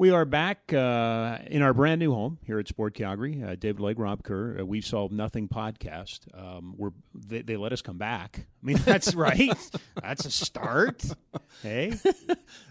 We are back uh, in our brand new home here at Sport Calgary. Uh, David Legg, Rob Kerr, uh, We've Solved Nothing podcast. Um, we're they, they, let us come back. I mean, that's right. that's a start. Hey,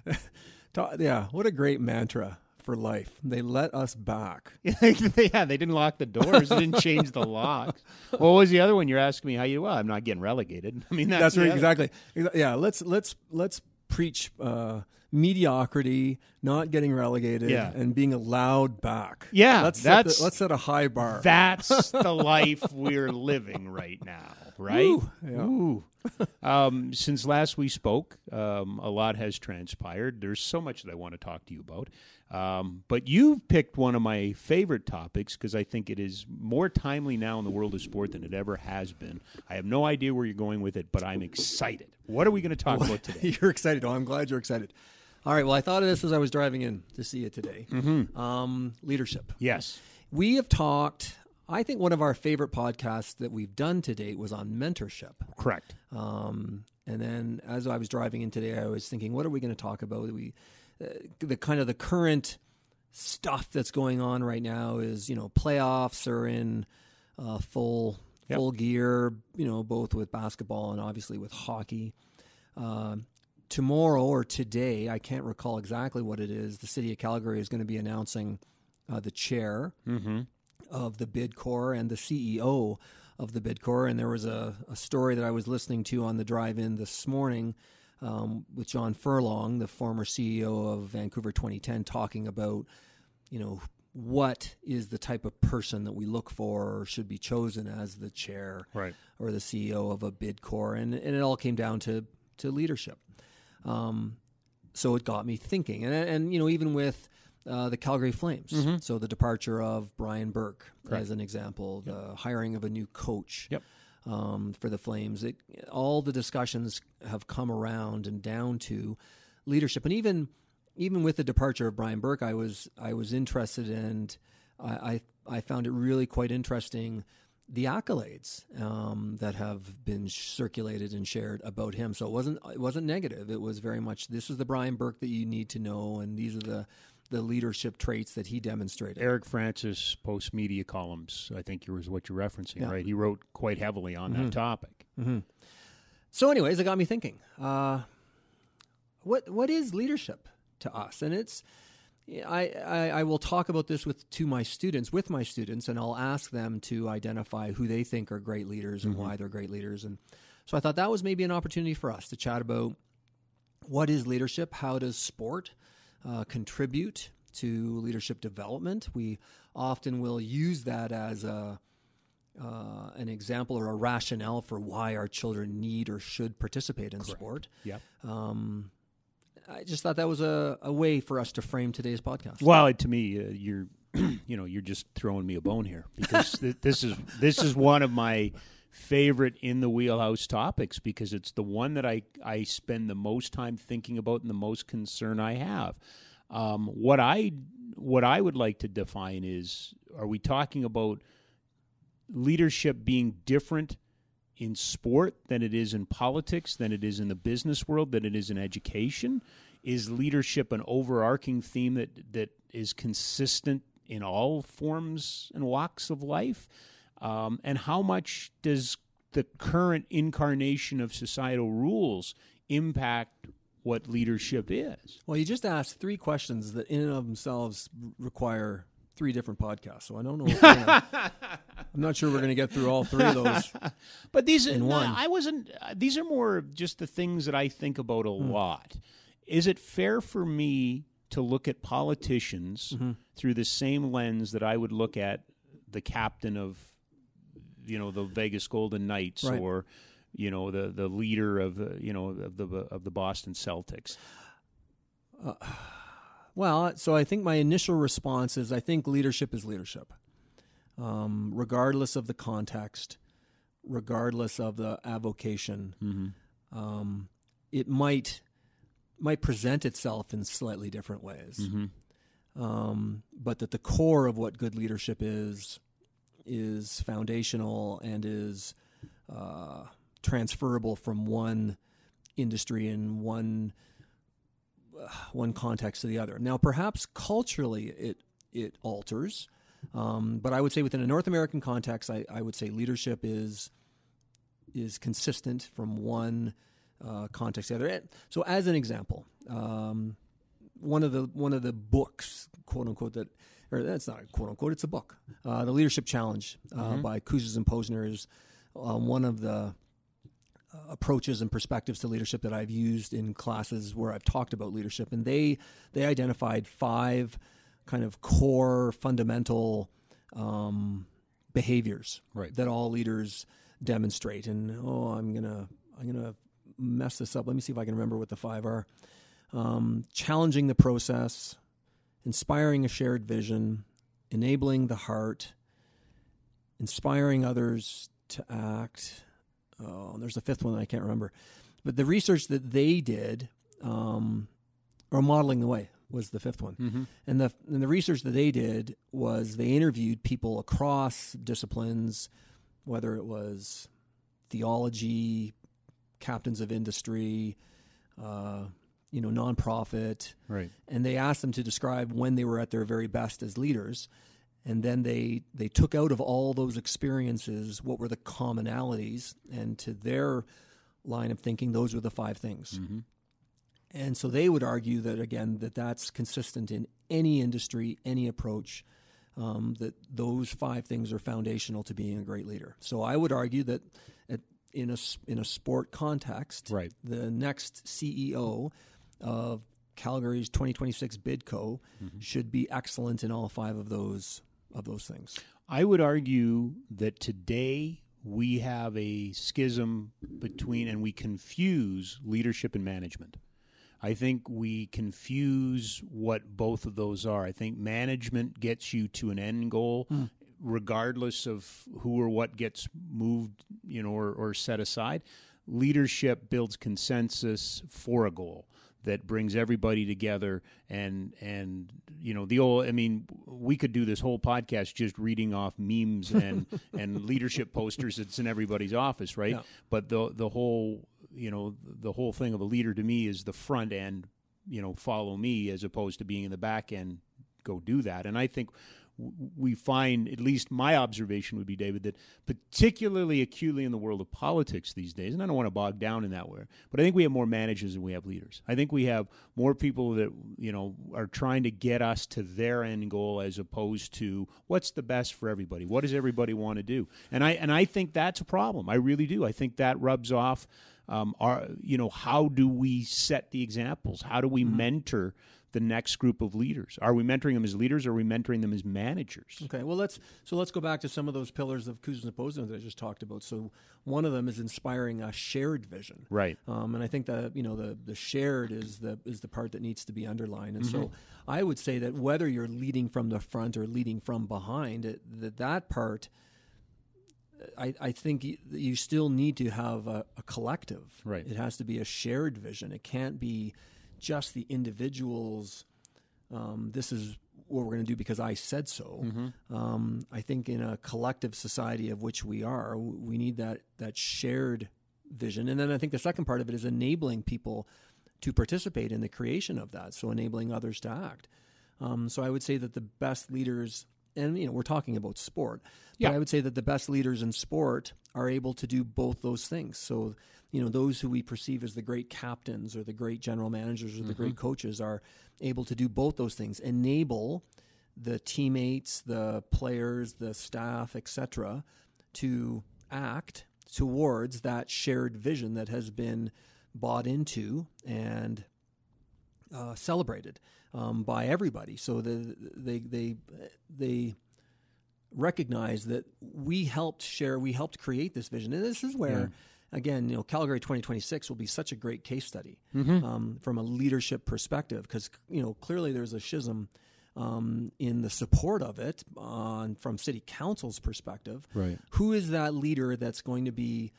yeah, what a great mantra for life. They let us back. yeah, they didn't lock the doors. They didn't change the locks. What was the other one? You're asking me how you? Well, I'm not getting relegated. I mean, that's, that's right. Exactly. Yeah. Let's let's let's preach. Uh, mediocrity, not getting relegated, yeah. and being allowed back. Yeah, let's that's, set the, let's set a high bar. That's the life we're living right now, right? Ooh, yeah. Ooh. um, since last we spoke, um, a lot has transpired. There's so much that I want to talk to you about. Um, but you've picked one of my favorite topics because I think it is more timely now in the world of sport than it ever has been. I have no idea where you're going with it, but I'm excited. What are we going to talk about today? You're excited. Oh, I'm glad you're excited. All right. Well, I thought of this as I was driving in to see you today. Mm-hmm. Um, leadership. Yes. We have talked. I think one of our favorite podcasts that we've done to date was on mentorship. Correct. Um, and then as I was driving in today, I was thinking, what are we going to talk about? We uh, the kind of the current stuff that's going on right now is you know playoffs are in uh, full yep. full gear. You know both with basketball and obviously with hockey. Uh, tomorrow or today, I can't recall exactly what it is. The city of Calgary is going to be announcing uh, the chair mm-hmm. of the bid corps and the CEO of the bid corps. And there was a, a story that I was listening to on the drive-in this morning um, with John Furlong, the former CEO of Vancouver 2010, talking about, you know, what is the type of person that we look for or should be chosen as the chair right. or the CEO of a bid corps. And, and it all came down to, to leadership. Um, so it got me thinking. And, and you know, even with uh, the Calgary Flames, mm-hmm. so the departure of Brian Burke, Correct. as an example, yep. the hiring of a new coach. Yep um, for the Flames. It, all the discussions have come around and down to leadership, and even even with the departure of Brian Burke, I was I was interested and I, I, I found it really quite interesting the accolades um, that have been circulated and shared about him. So it wasn't it wasn't negative. It was very much this is the Brian Burke that you need to know, and these are the the leadership traits that he demonstrated. Eric Francis Postmedia columns, I think was what you're referencing, yeah. right? He wrote quite heavily on mm-hmm. that topic. Mm-hmm. So, anyways, it got me thinking. Uh, what what is leadership to us? And it's I, I, I will talk about this with to my students with my students, and I'll ask them to identify who they think are great leaders and mm-hmm. why they're great leaders. And so I thought that was maybe an opportunity for us to chat about what is leadership, how does sport uh, contribute to leadership development. We often will use that as a uh, an example or a rationale for why our children need or should participate in Correct. sport. Yep. Um, I just thought that was a, a way for us to frame today's podcast. Well, to me, uh, you're you know you're just throwing me a bone here because th- this is this is one of my favorite in the wheelhouse topics because it's the one that I, I spend the most time thinking about and the most concern I have. Um, what I what I would like to define is: Are we talking about leadership being different in sport than it is in politics, than it is in the business world, than it is in education? Is leadership an overarching theme that that is consistent in all forms and walks of life? Um, and how much does the current incarnation of societal rules impact what leadership is? Well, you just asked three questions that, in and of themselves, require three different podcasts. So I don't know. Gonna, I'm not sure we're going to get through all three of those. but these in no, one. I wasn't. Uh, these are more just the things that I think about a hmm. lot. Is it fair for me to look at politicians mm-hmm. through the same lens that I would look at the captain of you know the Vegas Golden Knights right. or you know the the leader of the you know of the of the Boston Celtics. Uh, well, so I think my initial response is I think leadership is leadership, um, regardless of the context, regardless of the avocation. Mm-hmm. Um, it might might present itself in slightly different ways, mm-hmm. um, but that the core of what good leadership is is foundational and is uh, transferable from one industry and one one context to the other. Now, perhaps culturally it it alters, um, but I would say within a North American context, I, I would say leadership is is consistent from one uh, context to the other. So, as an example, um, one of the one of the books, quote unquote, that or that's not a quote unquote, it's a book, uh, the Leadership Challenge uh, mm-hmm. by Kouzes and Posner is uh, one of the approaches and perspectives to leadership that I've used in classes where I've talked about leadership, and they they identified five kind of core fundamental um, behaviors right. that all leaders demonstrate. And oh, I'm gonna I'm gonna mess this up. Let me see if I can remember what the five are. Um, challenging the process, inspiring a shared vision, enabling the heart, inspiring others to act. Oh, there's a fifth one that I can't remember. But the research that they did, um, or modeling the way, was the fifth one. Mm-hmm. And the and the research that they did was they interviewed people across disciplines, whether it was theology, captains of industry, uh, you know, nonprofit, right? And they asked them to describe when they were at their very best as leaders, and then they they took out of all those experiences what were the commonalities, and to their line of thinking, those were the five things. Mm-hmm. And so they would argue that again that that's consistent in any industry, any approach. Um, that those five things are foundational to being a great leader. So I would argue that at, in a in a sport context, right. the next CEO of Calgary's 2026 Bidco mm-hmm. should be excellent in all five of those of those things. I would argue that today we have a schism between and we confuse leadership and management. I think we confuse what both of those are. I think management gets you to an end goal, mm. regardless of who or what gets moved, you know, or, or set aside. Leadership builds consensus for a goal that brings everybody together and and you know the old i mean we could do this whole podcast just reading off memes and and leadership posters that's in everybody's office right yeah. but the the whole you know the whole thing of a leader to me is the front end you know follow me as opposed to being in the back end go do that and i think we find, at least my observation would be, David, that particularly acutely in the world of politics these days, and I don't want to bog down in that way, but I think we have more managers than we have leaders. I think we have more people that you know are trying to get us to their end goal as opposed to what's the best for everybody. What does everybody want to do? And I and I think that's a problem. I really do. I think that rubs off um, are you know how do we set the examples? How do we mm-hmm. mentor the next group of leaders? Are we mentoring them as leaders, or are we mentoring them as managers? Okay, well let's so let's go back to some of those pillars of Posner that I just talked about. So one of them is inspiring a shared vision, right? Um, and I think that you know the the shared is the is the part that needs to be underlined. And mm-hmm. so I would say that whether you're leading from the front or leading from behind, it, that that part I, I think you, still need to have a, a, collective. Right. It has to be a shared vision. It can't be just the individuals. Um, this is what we're going to do because I said so. Mm-hmm. Um, I think in a collective society of which we are, we need that that shared vision. And then I think the second part of it is enabling people to participate in the creation of that. So enabling others to act. Um, so I would say that the best leaders and you know we're talking about sport yeah. but i would say that the best leaders in sport are able to do both those things so you know those who we perceive as the great captains or the great general managers or the mm-hmm. great coaches are able to do both those things enable the teammates the players the staff etc to act towards that shared vision that has been bought into and uh, celebrated um, by everybody. So the, they they they recognize that we helped share, we helped create this vision, and this is where. Yeah. Again, you know, Calgary 2026 will be such a great case study mm-hmm. um, from a leadership perspective because you know clearly there's a schism um, in the support of it on from city council's perspective. Right. Who is that leader that's going to be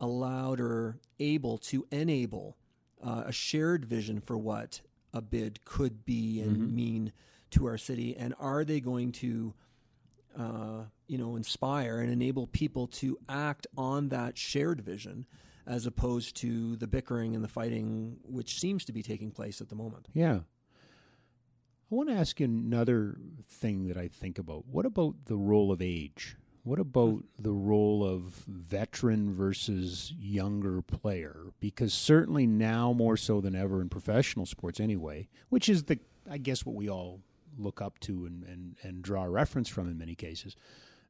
allowed or able to enable uh, a shared vision for what a bid could be and mm-hmm. mean to our city, and are they going to, uh, you know, inspire and enable people to act on that shared vision as opposed to the bickering and the fighting which seems to be taking place at the moment. Yeah. I want to ask you another thing that I think about. What about the role of age? What about the role of veteran versus younger player? Because certainly now more so than ever in professional sports anyway, which is the I guess what we all look up to and, and, and draw reference from in many cases.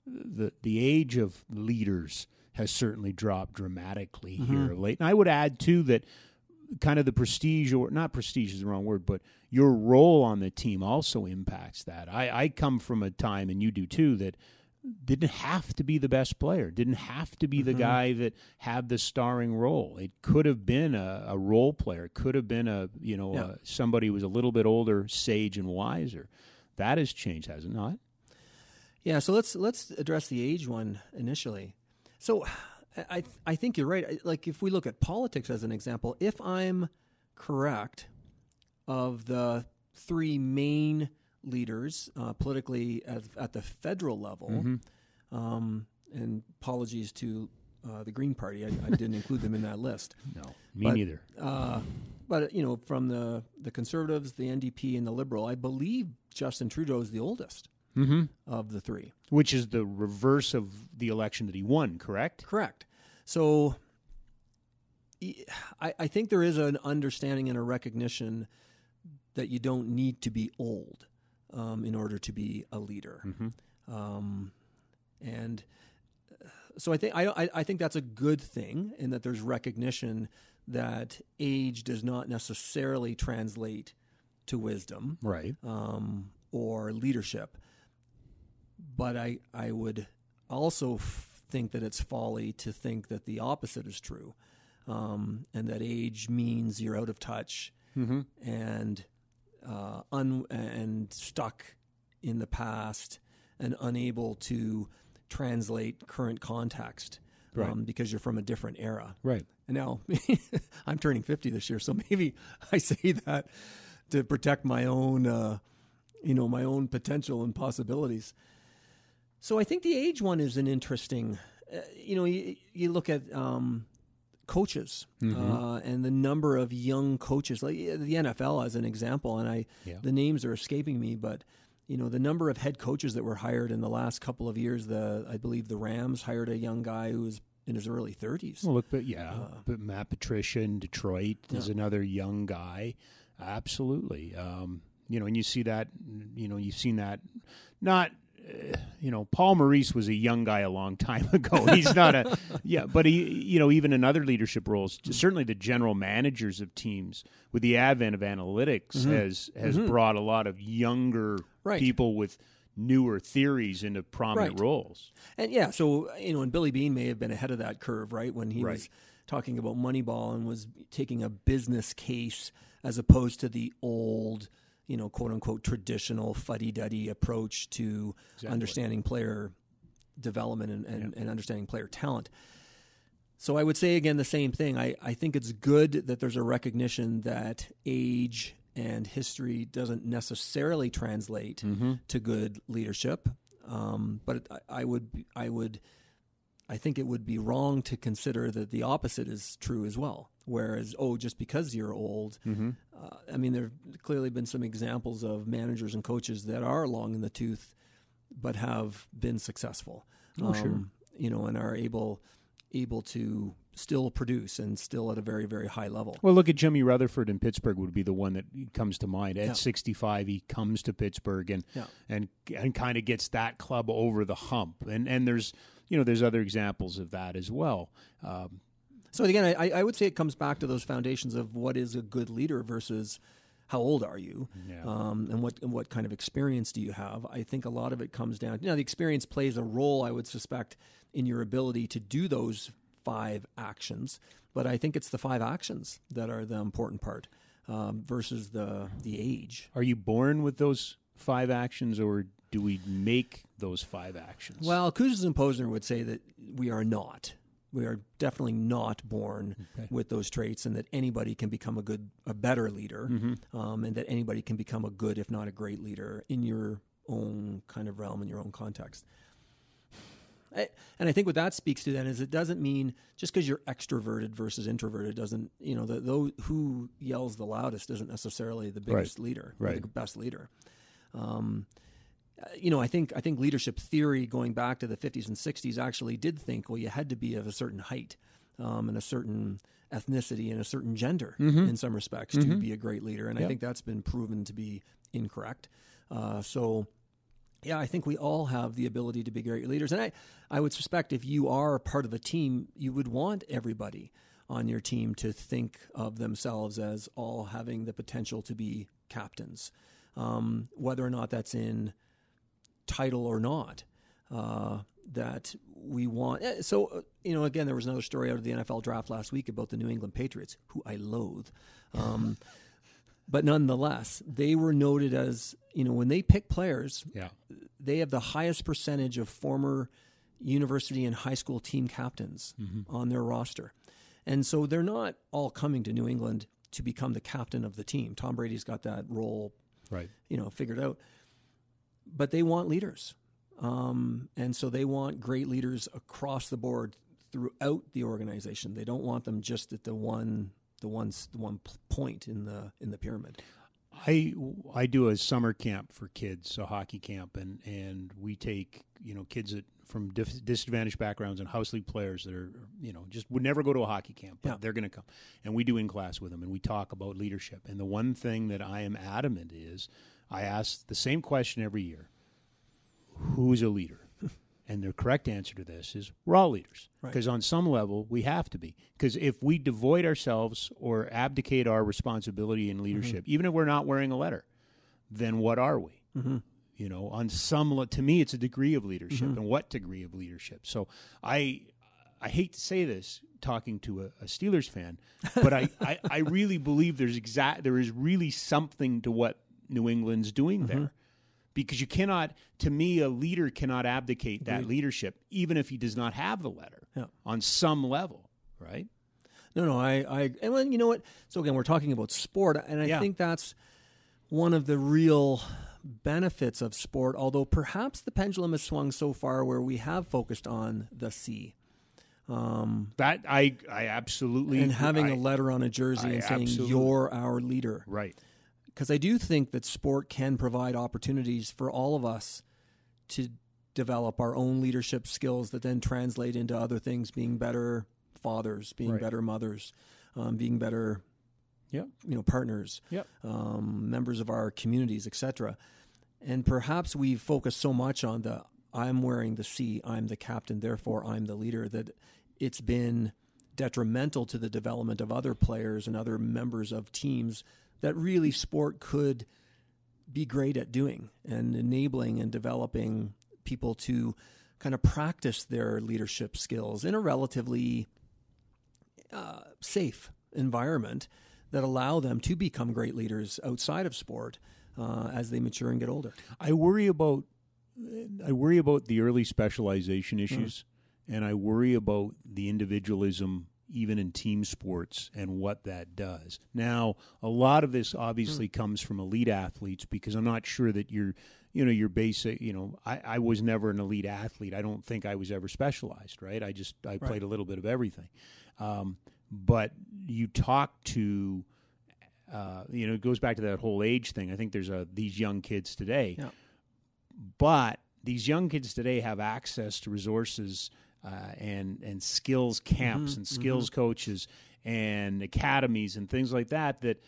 The the age of leaders has certainly dropped dramatically Mm-hmm. here of late. And I would add too that kind of the prestige or not prestige is the wrong word, but your role on the team also impacts that. I, I come from a time and you do too that didn't have to be the best player, didn't have to be Mm-hmm. the guy that had the starring role. It could have been a, a role player, it could have been a you know Yeah. uh, somebody who was a little bit older, sage and wiser. That has changed, has it not? Yeah, so let's let's address the age one initially. So I I think you're right. Like if we look at politics as an example, if I'm correct of the three main leaders uh, politically at, at the federal level, Mm-hmm. um, and apologies to uh, the Green Party, I, I didn't include them in that list. No, me But- neither. Uh, but you know, from the the Conservatives, the NDP, and the Liberal, I believe Justin Trudeau is the oldest Mm-hmm. of the three. Which is the reverse of the election that he won, correct? Correct. So I think there is an understanding and a recognition that you don't need to be old um, in order to be a leader. Um, and uh, so I think I, I, I think that's a good thing in that there's recognition that age does not necessarily translate to wisdom Right. um, or leadership. But I, I would also f- think that it's folly to think that the opposite is true, um, and that age means you're out of touch Mm-hmm. and uh, un- and stuck in the past and unable to translate current context Right. um, because you're from a different era. Right. And now I'm turning 50 this year, so maybe I say that to protect my own, uh, you know, my own potential and possibilities. So I think the age one is an interesting. Uh, you know, you, you look at um, coaches uh, and the number of young coaches, like the NFL as an example, and I Yeah. the names are escaping me, but you know the number of head coaches that were hired in the last couple of years. The I believe the Rams hired a young guy who was in his early 30s. Well, look, but yeah, Uh, but Matt Patricia in Detroit is another young guy. Absolutely. Um, you know, and you see that, you know, you've seen that not, you know, Paul Maurice was a young guy a long time ago. He's not a, yeah, but he, you know, even in other leadership roles, certainly the general managers of teams with the advent of analytics mm-hmm. has, has mm-hmm. brought a lot of younger Right. people with newer theories into prominent Right. roles. And yeah, so you know, and Billy Beane may have been ahead of that curve, right? When he Right. was talking about Moneyball and was taking a business case as opposed to the old, you know, quote unquote traditional fuddy duddy approach to understanding player development and, and, and understanding player talent. So I would say again the same thing. I, I think it's good that there's a recognition that age and history doesn't necessarily translate to good leadership. Um, but I, I would I would I think it would be wrong to consider that the opposite is true as well. Whereas, oh, just because you're old, uh, I mean, there have clearly been some examples of managers and coaches that are long in the tooth, but have been successful. Oh, sure. You know, and are able able to still produce and still at a very very high level. Well, look at Jimmy Rutherford in Pittsburgh would be the one that comes to mind. At Yeah. 65, he comes to Pittsburgh and Yeah. and and kind of gets that club over the hump. And and there's you know there's other examples of that as well. Um, So again, I, I would say it comes back to those foundations of what is a good leader versus how old are you, Yeah. um, and what and what kind of experience do you have. I think a lot of it comes down. You know, the experience plays a role. I would suspect in your ability to do those five actions, but I think it's the five actions that are the important part um, versus the the age. are you born with those five actions, or do we make those five actions? Well, Kouzes and Posner would say that we are not. We are definitely not born with those traits, and that anybody can become a good, a better leader, um, and that anybody can become a good, if not a great leader, in your own kind of realm, in your own context. I, and I think what that speaks to then is it doesn't mean just because you're extroverted versus introverted doesn't you know the, those who yells the loudest isn't necessarily the biggest leader, or Right. the best leader. Um, you know, I think I think leadership theory going back to the 50s and 60s actually did think well you had to be of a certain height um, and a certain ethnicity and a certain gender in some respects to be a great leader, and I think that's been proven to be incorrect. Uh, so yeah, I think we all have the ability to be great leaders. And I, I would suspect if you are part of a team, you would want everybody on your team to think of themselves as all having the potential to be captains, um, whether or not that's in title or not. Uh, that we want. eh, So, uh, you know, again, there was another story out of the NFL draft last week about the New England Patriots, who I loathe. Um, but nonetheless, they were noted as, you know, when they pick players, Yeah. they have the highest percentage of former university and high school team captains on their roster. And so they're not all coming to New England to become the captain of the team. Tom Brady's got that role, Right. you know, figured out. But they want leaders. Um, and so they want great leaders across the board throughout the organization. They don't want them just at the one the one the one point in the in the pyramid. I I do a summer camp for kids, a hockey camp, and and we take you know kids that from dif- disadvantaged backgrounds and house league players that are you know just would never go to a hockey camp, but Yeah. they're going to come, and we do in class with them, and we talk about leadership. And the one thing that I am adamant is, I ask the same question every year: Who's a leader? And the correct answer to this is we're all leaders. Right. Because on some level, we have to be. Because if we devoid ourselves or abdicate our responsibility in leadership, mm-hmm. even if we're not wearing a letter, then what are we? Mm-hmm. You know, on some le- to me, it's a degree of leadership, mm-hmm. and what degree of leadership? So I, I hate to say this, talking to a, a Steelers fan, but I, I, I really believe there's exact there is really something to what New England's doing mm-hmm. there, because you cannot, to me, a leader cannot abdicate that leadership, even if he does not have the letter, Yeah. on some level, right? No, no, I, I, and when, you know what? So again, we're talking about sport, and I Yeah. think that's one of the real benefits of sport. Although perhaps the pendulum has swung so far where we have focused on the C um, That I, I absolutely and having I- a letter on a jersey I and saying "You're our leader." right. Because I do think that sport can provide opportunities for all of us to develop our own leadership skills that then translate into other things, being better fathers, being Right. better mothers, um, being better Yep. you know partners Yep. um, members of our communities etc and perhaps we focus so much on the i'm wearing the c i'm the captain therefore i'm the leader that it's been detrimental to the development of other players and other members of teams that really sport could be great at doing and enabling and developing people to kind of practice their leadership skills in a relatively uh, safe environment that allow them to become great leaders outside of sport uh, as they mature and get older. I worry about I worry about the early specialization issues, and I worry about the individualism even in team sports and what that does. Now, a lot of this obviously Mm. comes from elite athletes because I'm not sure that you're you know your basic you know I, I was never an elite athlete i don't think i was ever specialized right i just i played a little bit of everything um, but you talk to uh, you know it goes back to that whole age thing i think there's a these young kids today Yeah. but these young kids today have access to resources Uh, and and skills camps mm-hmm, and mm-hmm. skills coaches and academies and things like that that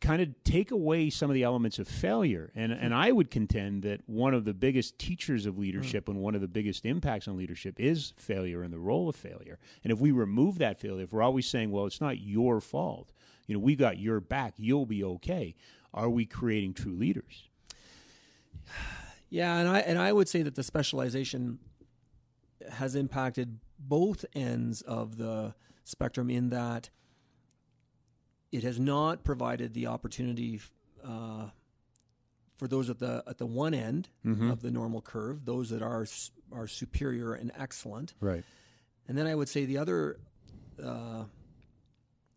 kind of take away some of the elements of failure. And mm-hmm. and I would contend that one of the biggest teachers of leadership mm. and one of the biggest impacts on leadership is failure and the role of failure. And if we remove that failure, if we're always saying, well, it's not your fault, you know, we got your back, you'll be okay. Are we creating true leaders? Yeah, and I and I would say that the specialization has impacted both ends of the spectrum in that it has not provided the opportunity uh, for those at the at the one end of the normal curve, those that are are superior and excellent, Right. And then I would say the other uh,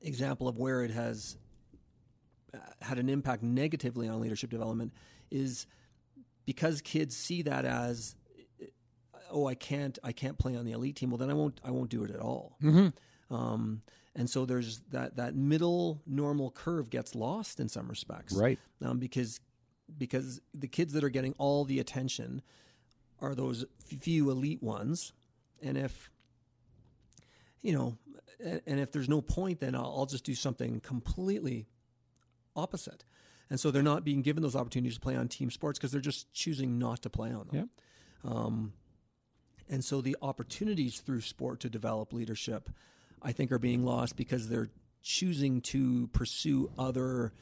example of where it has uh, had an impact negatively on leadership development is because kids see that as oh, I can't, I can't play on the elite team. Well, then I won't, I won't do it at all. Um, and so there's that that middle normal curve gets lost in some respects, Right. Um, because because the kids that are getting all the attention are those few elite ones, and if you know, and if there's no point, then I'll, I'll just do something completely opposite. And so they're not being given those opportunities to play on team sports because they're just choosing not to play on them. Um, and so the opportunities through sport to develop leadership, I think, are being lost because they're choosing to pursue other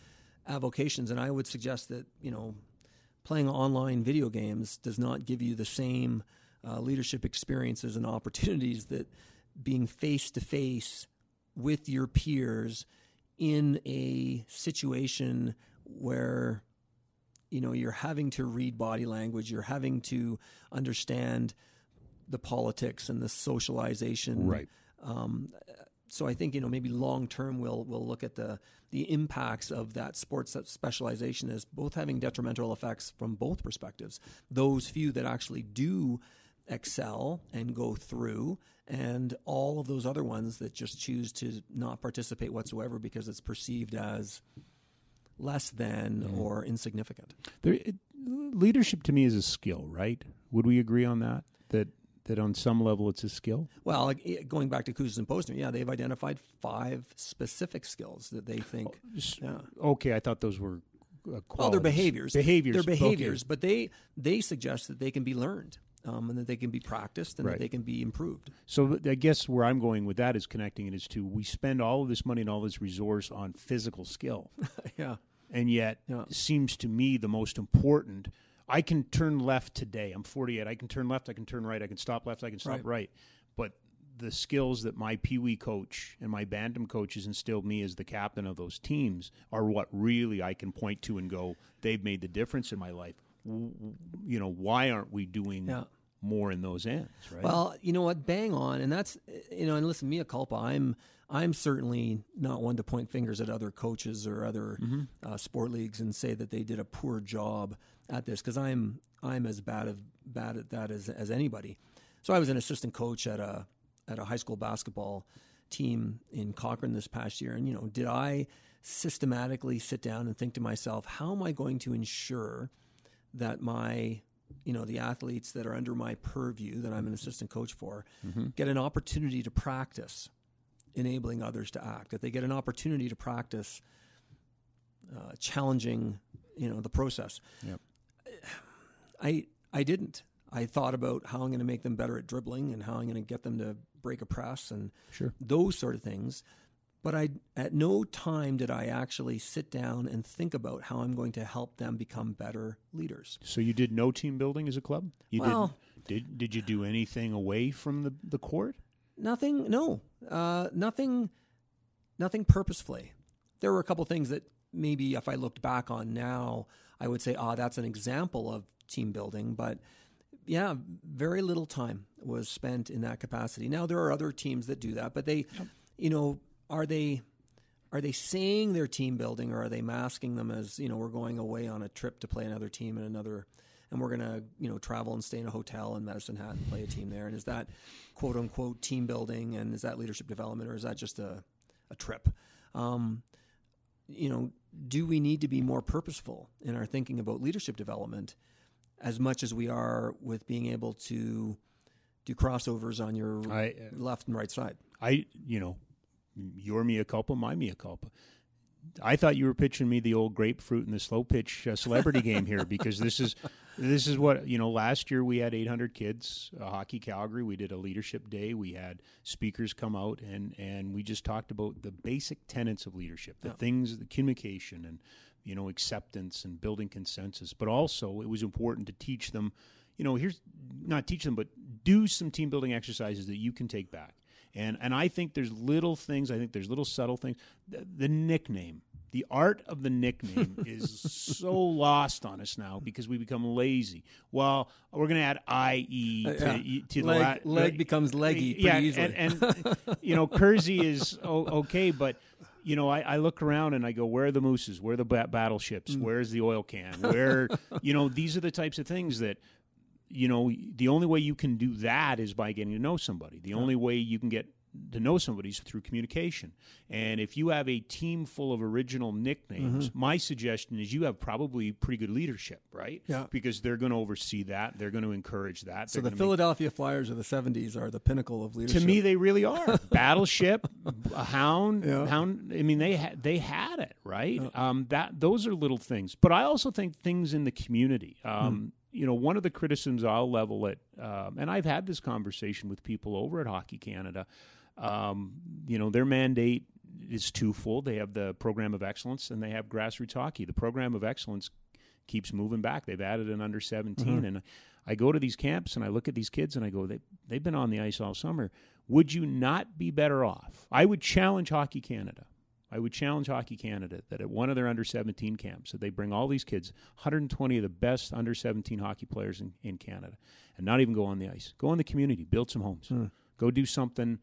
avocations. And I would suggest that, you know, playing online video games does not give you the same uh, leadership experiences and opportunities that being face to face with your peers in a situation where you know you're having to read body language you're having to understand the politics and the socialization Right. um, so I think you know maybe long term we'll we'll look at the the impacts of that sports specialization as both having detrimental effects from both perspectives. Those few that actually do excel and go through, and all of those other ones that just choose to not participate whatsoever because it's perceived as less than or insignificant. There, it, leadership to me is a skill, right? Would we agree on that? That that on some level it's a skill. Well, like, eh, going back to Kouzes and Posner, yeah, they've identified five specific skills that they think. Yeah. Okay, I thought those were. Uh, Well, they're behaviors. Behaviors. They're okay. behaviors, but they they suggest that they can be learned um, and that they can be practiced and Right. that they can be improved. So I guess where I'm going with that is connecting it is to we spend all of this money and all this resource on physical skill, yeah. and yet Yeah. seems to me the most important. I can turn left today. I'm 48. I can turn left. I can turn right. I can stop left. I can stop Right. right. But the skills that my Pee Wee coach and my Bantam coaches instilled me as the captain of those teams are what really I can point to and go, they've made the difference in my life. You know, why aren't we doing Yeah. more in those ends, right? Well, you know what? Bang on, and that's you know, and listen, mea culpa. I'm I'm certainly not one to point fingers at other coaches or other uh, sport leagues and say that they did a poor job at this because I'm I'm as bad of bad at that as as anybody. So I was an assistant coach at a at a high school basketball team in Cochrane this past year, and you know, did I systematically sit down and think to myself, how am I going to ensure that my you know the athletes that are under my purview that I'm an assistant coach for get an opportunity to practice enabling others to act that they get an opportunity to practice uh, challenging you know the process Yep. I I didn't I thought about how I'm going to make them better at dribbling and how I'm going to get them to break a press and Sure. those sort of things but I at no time did I actually sit down and think about how I'm going to help them become better leaders So you did no team building as a club? You Well- did did did you do anything away from the, the court? Nothing. No. Uh, nothing. Nothing purposefully. There were a couple things that maybe, if I looked back on now, I would say, "Ah, that's an example of team building." But yeah, very little time was spent in that capacity. Now there are other teams that do that, but they, you know, are they are they saying they're team building or are they masking them as you know we're going away on a trip to play another team in another and we're going to you know travel and stay in a hotel in Medicine Hat and play a team there and is that quote unquote team building and is that leadership development or is that just a a trip um, you know do we need to be more purposeful in our thinking about leadership development as much as we are with being able to do crossovers on your I left and right side I you know your mea culpa, my mea culpa. I thought you were pitching me the old grapefruit and the slow pitch uh, celebrity game here because this is this is what you know. Last year we had 800 kids, uh, hockey Calgary. We did a leadership day. We had speakers come out and and we just talked about the basic tenets of leadership, the things, the communication and you know acceptance and building consensus. But also it was important to teach them. You know, here's not teach them, but do some team building exercises that you can take back. And and I think there's little things. I think there's little subtle things. The, the nickname, the art of the nickname, is so lost on us now because we become lazy. Well, we're going to add ie uh, to, yeah. to the leg, la- leg becomes leggy pretty yeah, easily and, and you know Kersey is o- okay, but you know I, I look around and I go, where are the mooses? Where are the ba- battleships? Mm. Where's the oil can? Where you know these are the types of things that you know, the only way you can do that is by getting to know somebody. The only way you can get to know somebody is through communication. And if you have a team full of original nicknames, Mm-hmm. my suggestion is you have probably pretty good leadership, right? Yeah. Because they're going to oversee that. They're going to encourage that. So the gonna make- Philadelphia Flyers of the '70s are the pinnacle of leadership. to me, they really are battleship, a hound, Yeah. hound. I mean, they had they had it right. Um, that those are little things, but I also think things in the community. Um, You know, one of the criticisms I'll level at, um, and I've had this conversation with people over at Hockey Canada. Um, you know, their mandate is twofold. They have the program of excellence, and they have grassroots hockey. The program of excellence keeps moving back. They've added an under 17 and I go to these camps and I look at these kids and I go they they've been on the ice all summer. Would you not be better off? I would challenge Hockey Canada. I would challenge Hockey Canada that at one of their under 17 camps that they bring all these kids, 120 of the best under 17 hockey players in, in Canada and not even go on the ice. Go in the community, build some homes. Go do something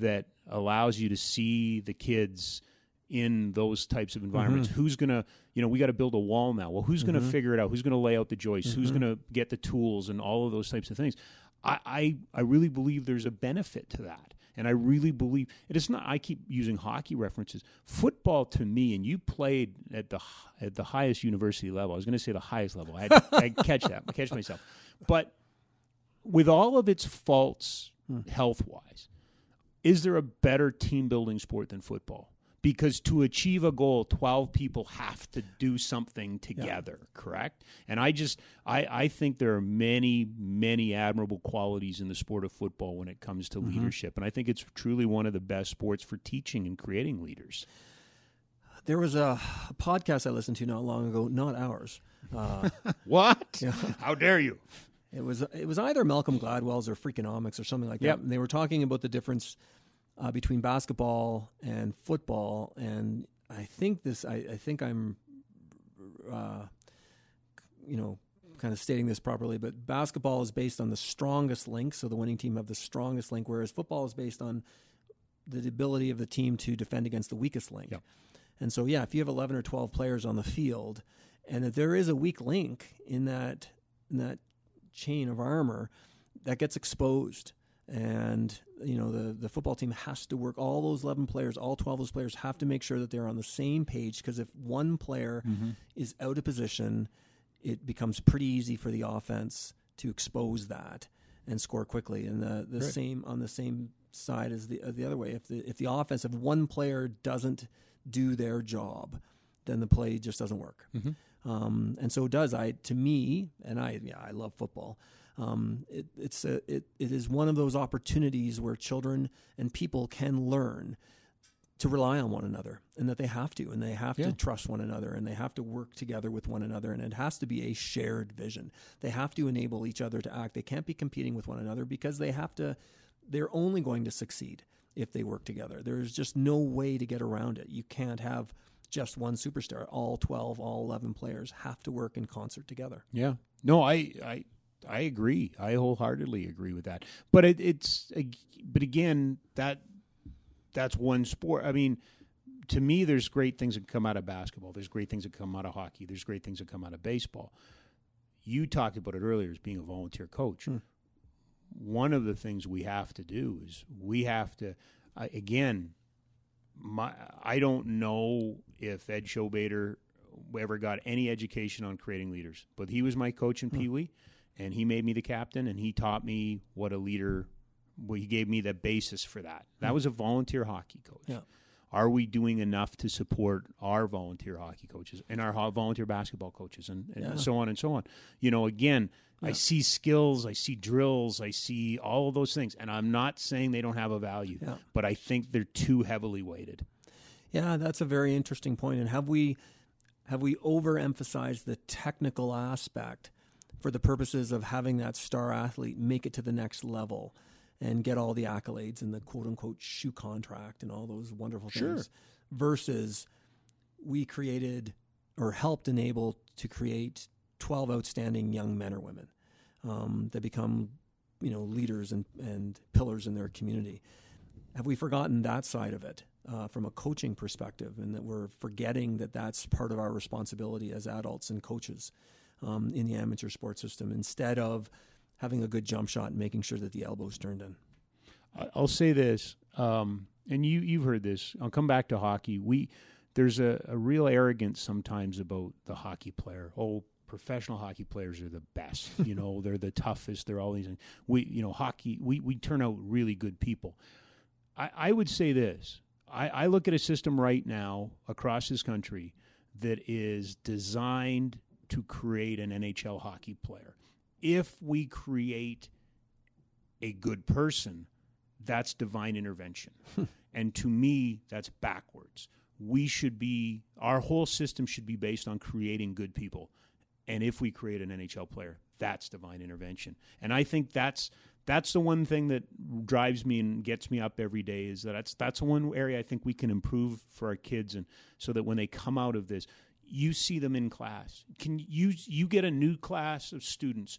that allows you to see the kids in those types of environments. Mm-hmm. Who's going to, you know, we got to build a wall now. Well, who's going to mm-hmm. figure it out? Who's going to lay out the joists? Who's mm-hmm. going to get the tools and all of those types of things? I, I, I really believe there's a benefit to that. And I really believe it is not. I keep using hockey references. Football to me, and you played at the at the highest university level. I was going to say the highest level. I I catch that, I catch myself. But with all of its faults, hmm. health wise, is there a better team building sport than football? Because to achieve a goal, 12 people have to do something together, correct? And I just, I, I think there are many, many admirable qualities in the sport of football when it comes to leadership. And I think it's truly one of the best sports for teaching and creating leaders. There was a, a podcast I listened to not long ago, not ours. Uh, What? How dare you? It was it was either Malcolm Gladwell's or Freakonomics or something like Yep. that. And they were talking about the difference uh, between basketball and football. And I think this I, I think I'm uh, you know kind of stating this properly, but basketball is based on the strongest link, so the winning team have the strongest link, whereas football is based on the ability of the team to defend against the weakest link. Yep. And so, yeah, if you have 11 or 12 players on the field, and if there is a weak link in that in that chain of armor, that gets exposed. And you know the the football team has to work. All those 11 players, all 12 of those players, have to make sure that they're on the same page. Because if one player is out of position, it becomes pretty easy for the offense to expose that and score quickly. And the the same on the same side as the uh, the other way. If the if the offense if one player doesn't do their job, then the play just doesn't work. Um, and so it does. I to me, and I yeah, I love football. Um, it, it's a, it, it is one of those opportunities where children and people can learn to rely on one another and that they have to and they have Yeah. to trust one another and they have to work together with one another and it has to be a shared vision they have to enable each other to act they can't be competing with one another because they have to they're only going to succeed if they work together there's just no way to get around it you can't have just one superstar all 12 all 11 players have to work in concert together Yeah. No, I I I agree. I wholeheartedly agree with that. But it, it's but again that that's one sport. I mean, to me, there's great things that come out of basketball. There's great things that come out of hockey. There's great things that come out of baseball. You talked about it earlier as being a volunteer coach. Hmm. One of the things we have to do is we have to I again. My I don't know if Ed Showbader ever got any education on creating leaders, but he was my coach in hmm. Pee Wee, and he made me the captain, and he taught me what a leader. Well, he gave me the basis for that. That hmm. was a volunteer hockey coach. Yeah. Are we doing enough to support our volunteer hockey coaches and our ho- volunteer basketball coaches and, and Yeah. so on and so on? You know, again, I see skills, I see drills, I see all of those things, and I'm not saying they don't have a value, Yeah. but I think they're too heavily weighted. Yeah, that's a very interesting point. And have we have we overemphasized the technical aspect for the purposes of having that star athlete make it to the next level and get all the accolades and the quote unquote shoe contract and all those wonderful Sure. things versus we created or helped enable to create 12 outstanding young men or women um, that become you know leaders and, and pillars in their community have we forgotten that side of it uh, from a coaching perspective and that we're forgetting that that's part of our responsibility as adults and coaches um, in the amateur sports system instead of having a good jump shot and making sure that the elbow's turned in. I'll say this, um, and you you've heard this. I'll come back to hockey. We there's a, a real arrogance sometimes about the hockey player. Oh, professional hockey players are the best. you know, they're the toughest. They're all these. We you know hockey. We we turn out really good people. I, I would say this. I, I look at a system right now across this country that is designed to create an NHL hockey player. If we create a good person, that's divine intervention. Hmm. and to me, that's backwards. We should be, our whole system should be based on creating good people. And if we create an NHL player, that's divine intervention. And I think that's that's the one thing that drives me and gets me up every day is that that's that's one area I think we can improve for our kids and so that when they come out of this, you see them in class. Can you you get a new class of students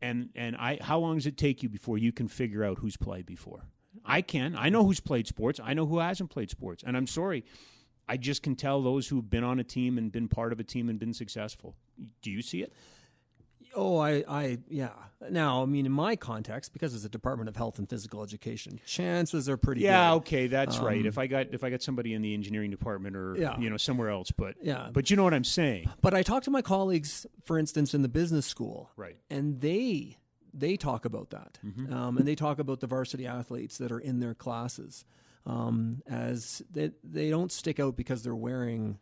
and and I how long does it take you before you can figure out who's played before? I can. I know who's played sports. I know who hasn't played sports. And I'm sorry, I just can tell those who've been on a team and been part of a team and been successful. Do you see it? Oh, I, I, yeah. Now, I mean, in my context, because it's a Department of Health and Physical Education, chances are pretty Yeah, good. okay, that's right. If I got if I got somebody in the engineering department or Yeah. you know somewhere else, but Yeah. but you know what I'm saying, But I talk to my colleagues, for instance, in the business school, right? and they they talk about that, um, and they talk about the varsity athletes that are in their classes, um, as they they don't stick out because they're wearing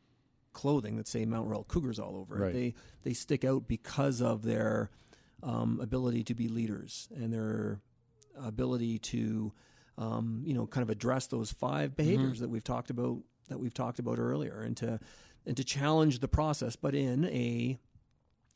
clothing that say Mount Royal Cougars all over Right. it. They they stick out because of their um, ability to be leaders and their ability to um, you know kind of address those five behaviors that we've talked about that we've talked about earlier and to and to challenge the process but in a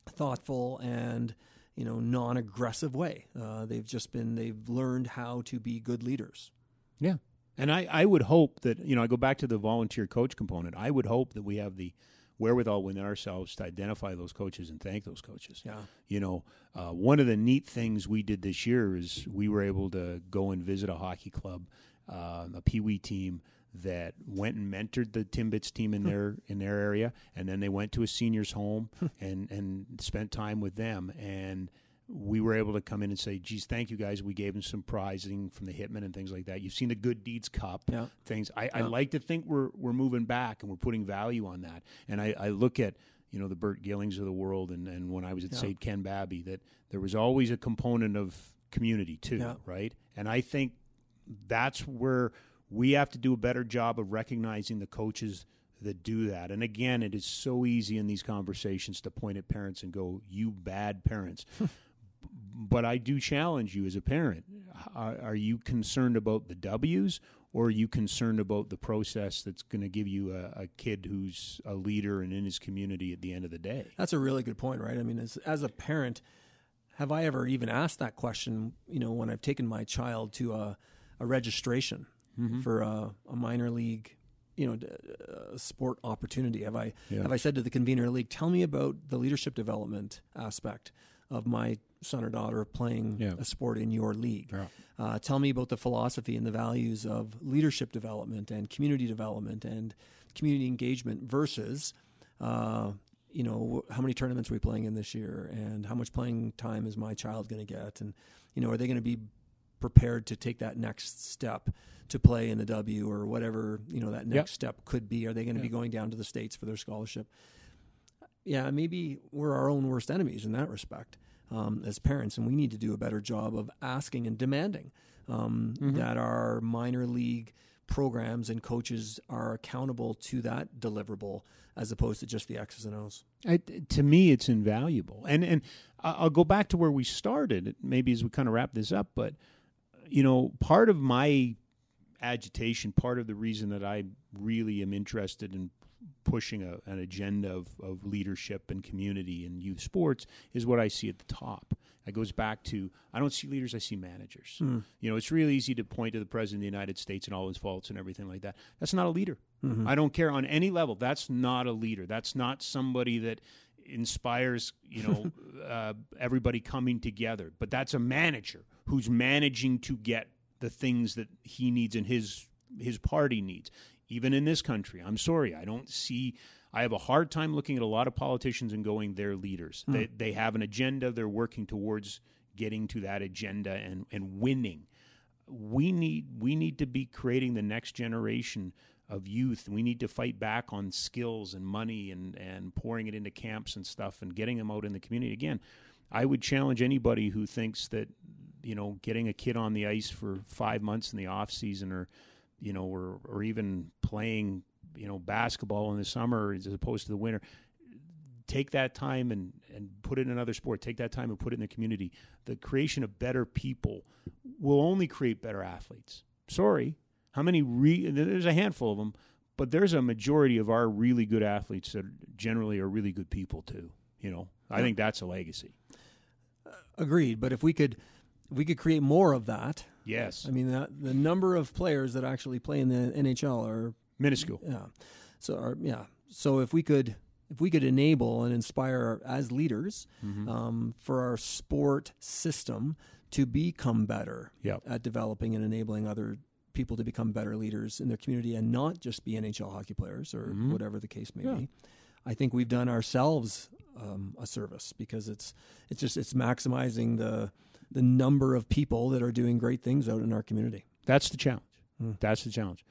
thoughtful and you know non-aggressive way uh, they've just been they've learned how to be good leaders Yeah. And I, I would hope that, you know, I go back to the volunteer coach component. I would hope that we have the wherewithal within ourselves to identify those coaches and thank those coaches. yeah You know, uh, one of the neat things we did this year is we were able to go and visit a hockey club, uh, a Pee Wee team that went and mentored the Timbits team in their in their area, and then they went to a seniors home and and spent time with them and. We were able to come in and say, "Geez, thank you guys. We gave them some prizing from the Hitmen and things like that. You've seen the Good Deeds Cup, Yeah. things. I, I like to think we're we're moving back and we're putting value on that. And I, I look at you know the Burt Gillings of the world, and, and when I was at Yeah. St. Ken Babby, that there was always a component of community too, Yeah. right? And I think that's where we have to do a better job of recognizing the coaches that do that. And again, it is so easy in these conversations to point at parents and go, "You bad parents." but I do challenge you as a parent. Are, are you concerned about the W's or are you concerned about the process that's going to give you a, a kid who's a leader and in his community at the end of the day? That's a really good point, right? I mean, as as a parent, have I ever even asked that question? You know, when I've taken my child to a, a registration for a, a minor league, you know, uh, sport opportunity, have I Yeah. have I said to the convener of the league, tell me about the leadership development aspect of my son or daughter playing Yeah. a sport in your league? Yeah. Uh, tell me about the philosophy and the values of leadership development and community development and community engagement versus, uh, you know, how many tournaments are we playing in this year and how much playing time is my child going to get? And, you know, are they going to be prepared to take that next step to play in the W or whatever, you know, that next Yep. step could be? Are they going to be going down to the States for their scholarship? Yeah, maybe we're our own worst enemies in that respect um, as parents, and we need to do a better job of asking and demanding um, that our minor league programs and coaches are accountable to that deliverable as opposed to just the X's and O's. I, to me, it's invaluable. And and I'll go back to where we started, maybe as we kind of wrap this up. But you know, part of my agitation, part of the reason that I really am interested in pushing a, an agenda of, of leadership and community and youth sports is what I see at the top. It goes back to I don't see leaders, I see managers. You know, it's really easy to point to the president of the United States and all his faults and everything like that. That's not a leader. I don't care on any level. That's not a leader. That's not somebody that inspires you know uh, everybody coming together. But that's a manager who's managing to get the things that he needs and his his party needs. Even in this country, I'm sorry, I don't see. I have a hard time looking at a lot of politicians and going, they're leaders. Hmm. They they have an agenda. They're working towards getting to that agenda and, and winning. We need we need to be creating the next generation of youth. We need to fight back on skills and money and, and pouring it into camps and stuff and getting them out in the community. Again, I would challenge anybody who thinks that, you know, getting a kid on the ice for five months in the off season or, you know, or, or even playing, you know, basketball in the summer as opposed to the winter. Take that time and, and put it in another sport. Take that time and put it in the community. The creation of better people will only create better athletes. Sorry, how many? Re- there's a handful of them, but there's a majority of our really good athletes that generally are really good people too. You know, I think that's a legacy. Agreed. But if we could, we could create more of that. Yes. I mean, the, the number of players that actually play in the NHL are minuscule. Yeah. So, are, yeah. So if we could, if we could enable and inspire as leaders Mm-hmm. um, for our sport system to become better Yep. at developing and enabling other people to become better leaders in their community and not just be NHL hockey players or Mhm. whatever the case may Yeah. be. I think we've done ourselves um, a service because it's it's just it's maximizing the the number of people that are doing great things out in our community. That's the challenge. Hmm. That's the challenge.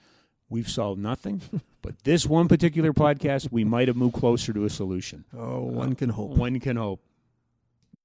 We've solved nothing, but this one particular podcast, we might have moved closer to a solution. Oh, one can hope. One can hope.